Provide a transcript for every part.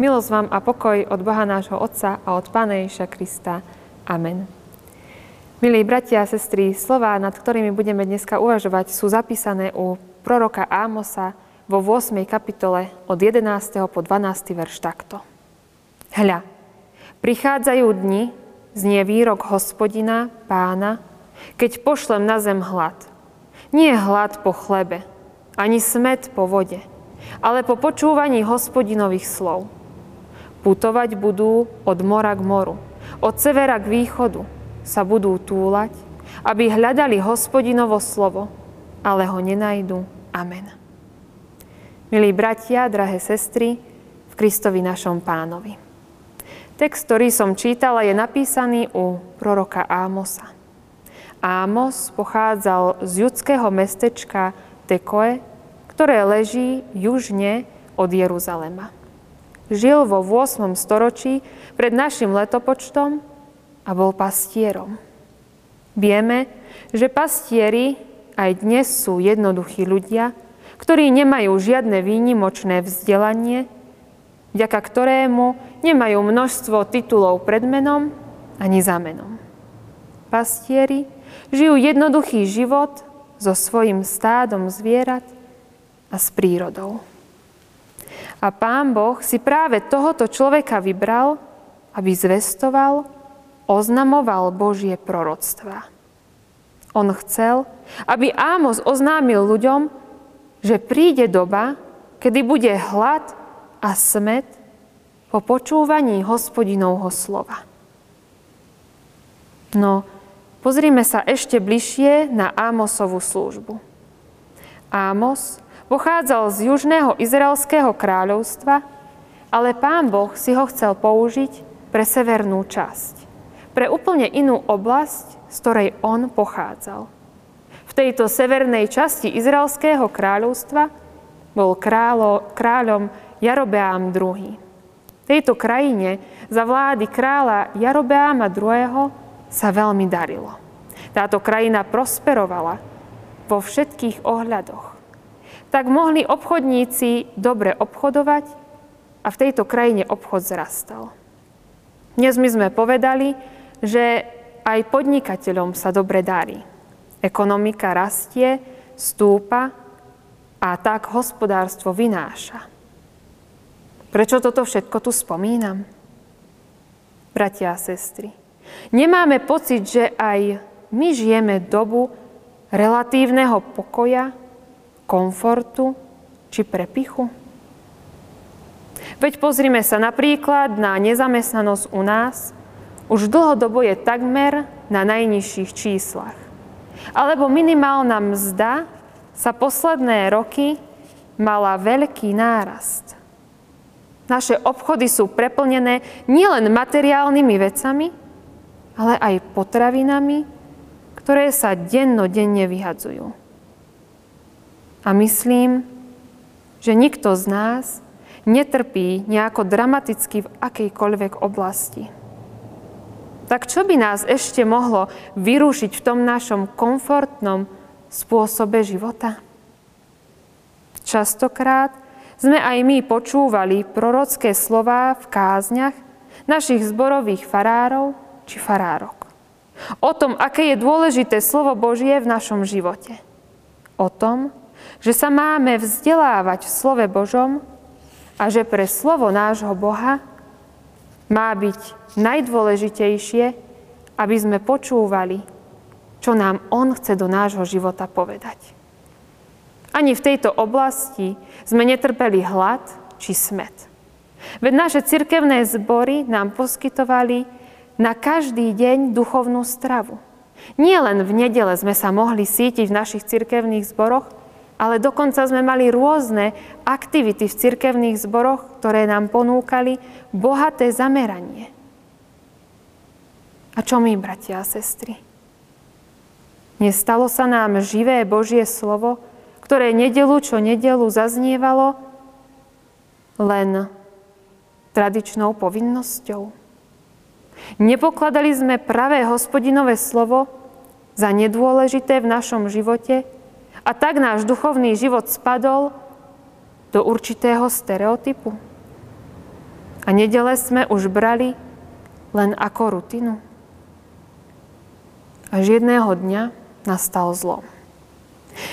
Milosť vám a pokoj od Boha nášho Otca a od Pána Ježiša Krista. Amen. Milí bratia a sestry, slová, nad ktorými budeme dneska uvažovať, sú zapísané u proroka Ámosa vo 8. kapitole od 11. po 12. verš takto. Hľa, prichádzajú dni, znie výrok hospodina, pána, keď pošlem na zem hlad. Nie hlad po chlebe, ani smet po vode, ale po počúvaní hospodinových slov. Putovať budú od mora k moru, od severa k východu sa budú túlať, aby hľadali hospodinovo slovo, ale ho nenajdu. Amen. Milí bratia, drahé sestry, v Kristovi našom pánovi. Text, ktorý som čítala, je napísaný u proroka Ámosa. Ámos pochádzal z judského mestečka Tekoe, ktoré leží južne od Jeruzalema. Žil vo 8. storočí pred našim letopočtom a bol pastierom. Vieme, že pastieri aj dnes sú jednoduchí ľudia, ktorí nemajú žiadne výnimočné vzdelanie, vďaka ktorému nemajú množstvo titulov pred menom ani za menom. Pastieri žijú jednoduchý život so svojim stádom zvierat a s prírodou. A pán Boh si práve tohoto človeka vybral, aby zvestoval, oznamoval Božie proroctvá. On chcel, aby Ámos oznámil ľuďom, že príde doba, kedy bude hlad a smet po počúvaní hospodinovho slova. No, pozrime sa ešte bližšie na Ámosovú službu. Ámos Pochádzal z južného izraelského kráľovstva, ale pán Boh si ho chcel použiť pre severnú časť, pre úplne inú oblasť, z ktorej on pochádzal. V tejto severnej časti izraelského kráľovstva bol kráľo, kráľom Jarobeám II. V tejto krajine za vlády kráľa Jarobeáma II. sa veľmi darilo. Táto krajina prosperovala vo všetkých ohľadoch tak mohli obchodníci dobre obchodovať a v tejto krajine obchod zrastal. Dnes my sme povedali, že aj podnikateľom sa dobre darí. Ekonomika rastie, stúpa a tak hospodárstvo vynáša. Prečo toto všetko tu spomínam? Bratia a sestry, nemáme pocit, že aj my žijeme dobu relatívneho pokoja, komfortu či prepichu? Veď pozrime sa napríklad na nezamestnanosť u nás. Už dlhodobo je takmer na najnižších číslach. Alebo minimálna mzda sa posledné roky mala veľký nárast. Naše obchody sú preplnené nielen materiálnymi vecami, ale aj potravinami, ktoré sa dennodenne vyhadzujú. A myslím, že nikto z nás netrpí nejako dramaticky v akejkoľvek oblasti. Tak čo by nás ešte mohlo vyrušiť v tom našom komfortnom spôsobe života? Častokrát sme aj my počúvali prorocké slová v kázniach našich zborových farárov či farárok. O tom, aké je dôležité slovo Božie v našom živote. O tom, že sa máme vzdelávať v slove Božom a že pre slovo nášho Boha má byť najdôležitejšie, aby sme počúvali, čo nám On chce do nášho života povedať. Ani v tejto oblasti sme netrpeli hlad či smet. Veď naše cirkevné zbory nám poskytovali na každý deň duchovnú stravu. Nie len v nedele sme sa mohli sítiť v našich cirkevných zboroch, ale dokonca sme mali rôzne aktivity v cirkevných zboroch, ktoré nám ponúkali bohaté zameranie. A čo my, bratia a sestry? Nestalo sa nám živé Božie slovo, ktoré nedelu čo nedelu zaznievalo len tradičnou povinnosťou? Nepokladali sme pravé hospodinové slovo za nedôležité v našom živote, a tak náš duchovný život spadol do určitého stereotypu. A nedele sme už brali len ako rutinu. Až jedného dňa nastal zlom.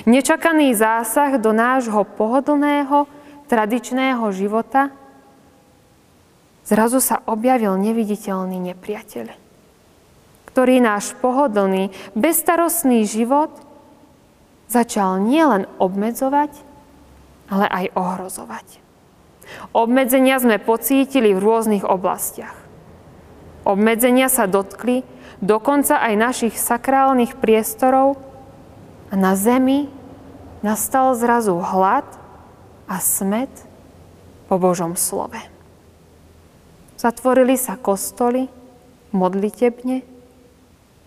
Nečakaný zásah do nášho pohodlného, tradičného života zrazu sa objavil neviditeľný nepriateľ, ktorý náš pohodlný, bestarostný život začal nielen obmedzovať, ale aj ohrozovať. Obmedzenia sme pocítili v rôznych oblastiach. Obmedzenia sa dotkli dokonca aj našich sakrálnych priestorov a na zemi nastal zrazu hlad a smet po Božom slove. Zatvorili sa kostoly modlitebne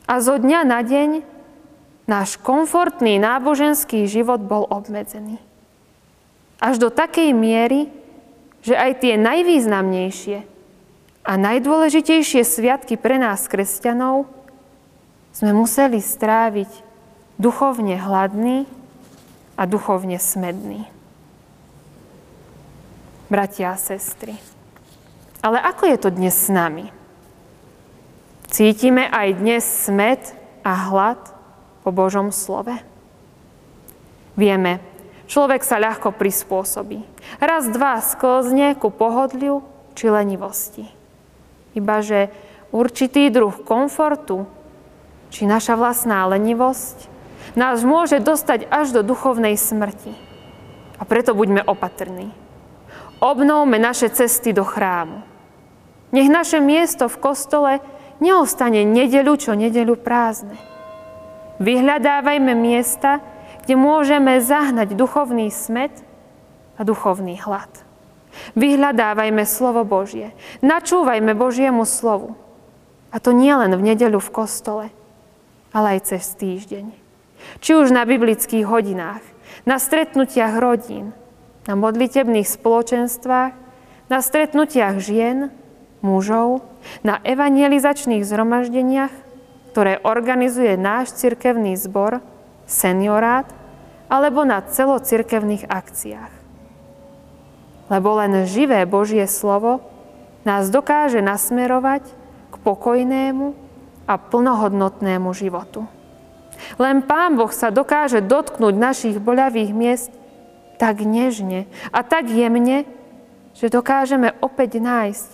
a zo dňa na deň náš komfortný náboženský život bol obmedzený. Až do takej miery, že aj tie najvýznamnejšie a najdôležitejšie sviatky pre nás, kresťanov, sme museli stráviť duchovne hladný a duchovne smedný. Bratia a sestry, ale ako je to dnes s nami? Cítime aj dnes smet a hlad po Božom slove? Vieme, človek sa ľahko prispôsobí. Raz, dva sklzne ku pohodliu či lenivosti. Ibaže určitý druh komfortu či naša vlastná lenivosť nás môže dostať až do duchovnej smrti. A preto buďme opatrní. Obnovme naše cesty do chrámu. Nech naše miesto v kostole neostane nedeľu čo nedeľu prázdne. Vyhľadávajme miesta, kde môžeme zahnať duchovný smet a duchovný hlad. Vyhľadávajme slovo Božie. Načúvajme Božiemu slovu. A to nie len v nedeľu v kostole, ale aj cez týždeň. Či už na biblických hodinách, na stretnutiach rodín, na modlitebných spoločenstvách, na stretnutiach žien, mužov, na evangelizačných zhromaždeniach, ktoré organizuje náš cirkevný zbor, seniorát, alebo na celocirkevných akciách. Lebo len živé Božie slovo nás dokáže nasmerovať k pokojnému a plnohodnotnému životu. Len Pán Boh sa dokáže dotknúť našich boľavých miest tak nežne a tak jemne, že dokážeme opäť nájsť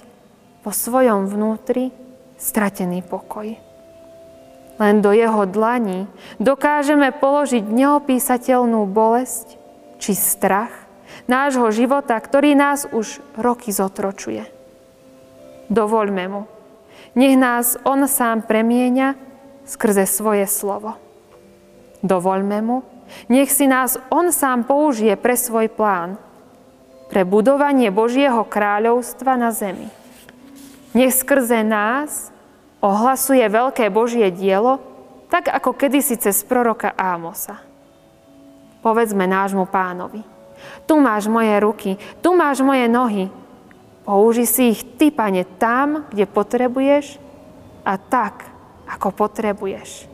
vo svojom vnútri stratený pokoj. Len do jeho dlaní dokážeme položiť neopísateľnú bolesť či strach nášho života, ktorý nás už roky zotročuje. Dovoľme mu, nech nás on sám premieňa skrze svoje slovo. Dovoľme mu, nech si nás on sám použije pre svoj plán, pre budovanie Božieho kráľovstva na zemi. Nech skrze nás ohlasuje veľké Božie dielo, tak ako kedysi cez proroka Ámosa. Povedzme nášmu pánovi, tu máš moje ruky, tu máš moje nohy. Použi si ich ty, pane, tam, kde potrebuješ a tak, ako potrebuješ.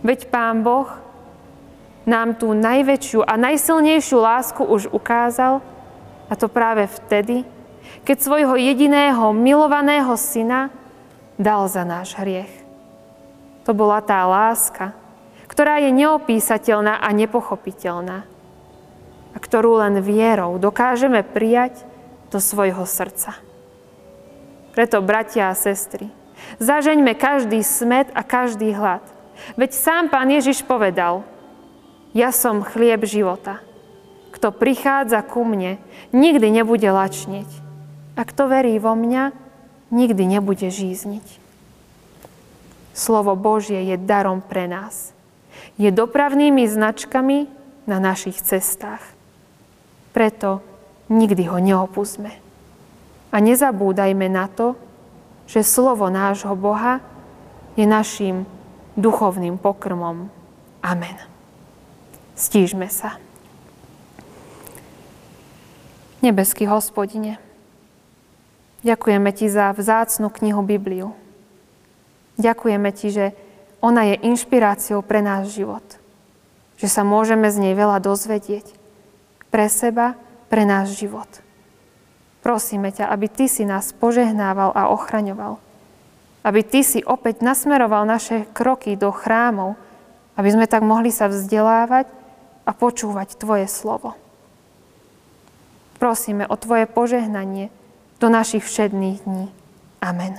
Veď Pán Boh nám tú najväčšiu a najsilnejšiu lásku už ukázal, a to práve vtedy, keď svojho jediného milovaného syna dal za náš hriech. To bola tá láska, ktorá je neopísateľná a nepochopiteľná a ktorú len vierou dokážeme prijať do svojho srdca. Preto, bratia a sestry, zažeňme každý smet a každý hlad. Veď sám pán Ježiš povedal, ja som chlieb života. Kto prichádza ku mne, nikdy nebude lačnieť. A kto verí vo mňa, nikdy nebude žízniť. Slovo Božie je darom pre nás. Je dopravnými značkami na našich cestách. Preto nikdy ho neopustme. A nezabúdajme na to, že slovo nášho Boha je našim duchovným pokrmom. Amen. Stížme sa. Nebeský hospodine, Ďakujeme Ti za vzácnu knihu Bibliu. Ďakujeme Ti, že ona je inšpiráciou pre náš život. Že sa môžeme z nej veľa dozvedieť. Pre seba, pre náš život. Prosíme ťa, aby Ty si nás požehnával a ochraňoval. Aby Ty si opäť nasmeroval naše kroky do chrámov, aby sme tak mohli sa vzdelávať a počúvať Tvoje slovo. Prosíme o Tvoje požehnanie do našich všedných dní. Amen.